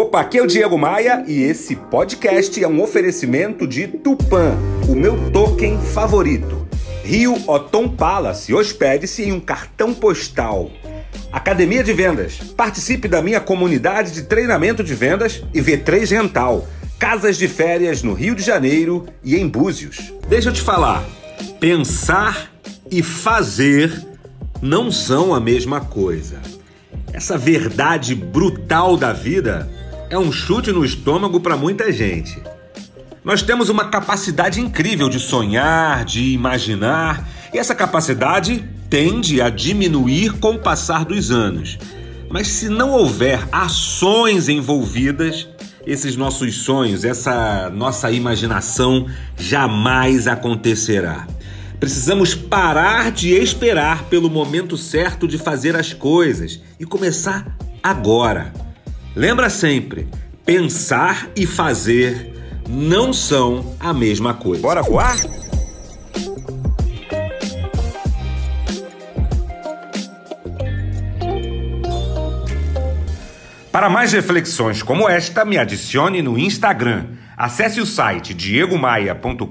Opa, aqui é o Diego Maia e esse podcast é um oferecimento de Tupan, o meu token favorito. Rio Otom Palace, hospede-se em um cartão postal. Academia de Vendas, participe da minha comunidade de treinamento de vendas e V3 Rental. Casas de férias no Rio de Janeiro e em Búzios. Deixa eu te falar, pensar e fazer não são a mesma coisa. Essa verdade brutal da vida é um chute no estômago para muita gente. Nós temos uma capacidade incrível de sonhar, de imaginar, e essa capacidade tende a diminuir com o passar dos anos. Mas se não houver ações envolvidas, esses nossos sonhos, essa nossa imaginação jamais acontecerá. Precisamos parar de esperar pelo momento certo de fazer as coisas e começar agora. Lembra sempre, pensar e fazer não são a mesma coisa. Bora voar? Para mais reflexões como esta, me adicione no Instagram. Acesse o site diegomaia.com.br,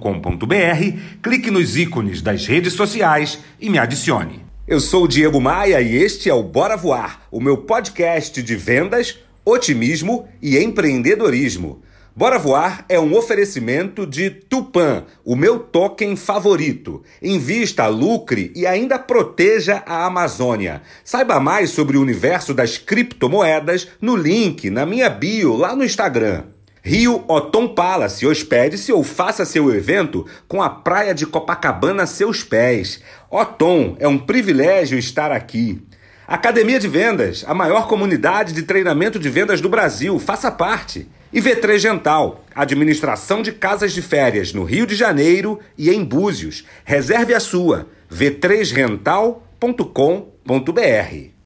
clique nos ícones das redes sociais e me adicione. Eu sou o Diego Maia e este é o Bora Voar, o meu podcast de vendas, otimismo e empreendedorismo. Bora Voar é um oferecimento de Tupan, o meu token favorito. Invista, lucre e ainda proteja a Amazônia. Saiba mais sobre o universo das criptomoedas no link na minha bio lá no Instagram. Rio Otom Palace, hospede-se ou faça seu evento com a praia de Copacabana a seus pés. Otom, é um privilégio estar aqui. Academia de Vendas, a maior comunidade de treinamento de vendas do Brasil, faça parte. E V3 Gental, administração de casas de férias no Rio de Janeiro e em Búzios. Reserve a sua, v3rental.com.br.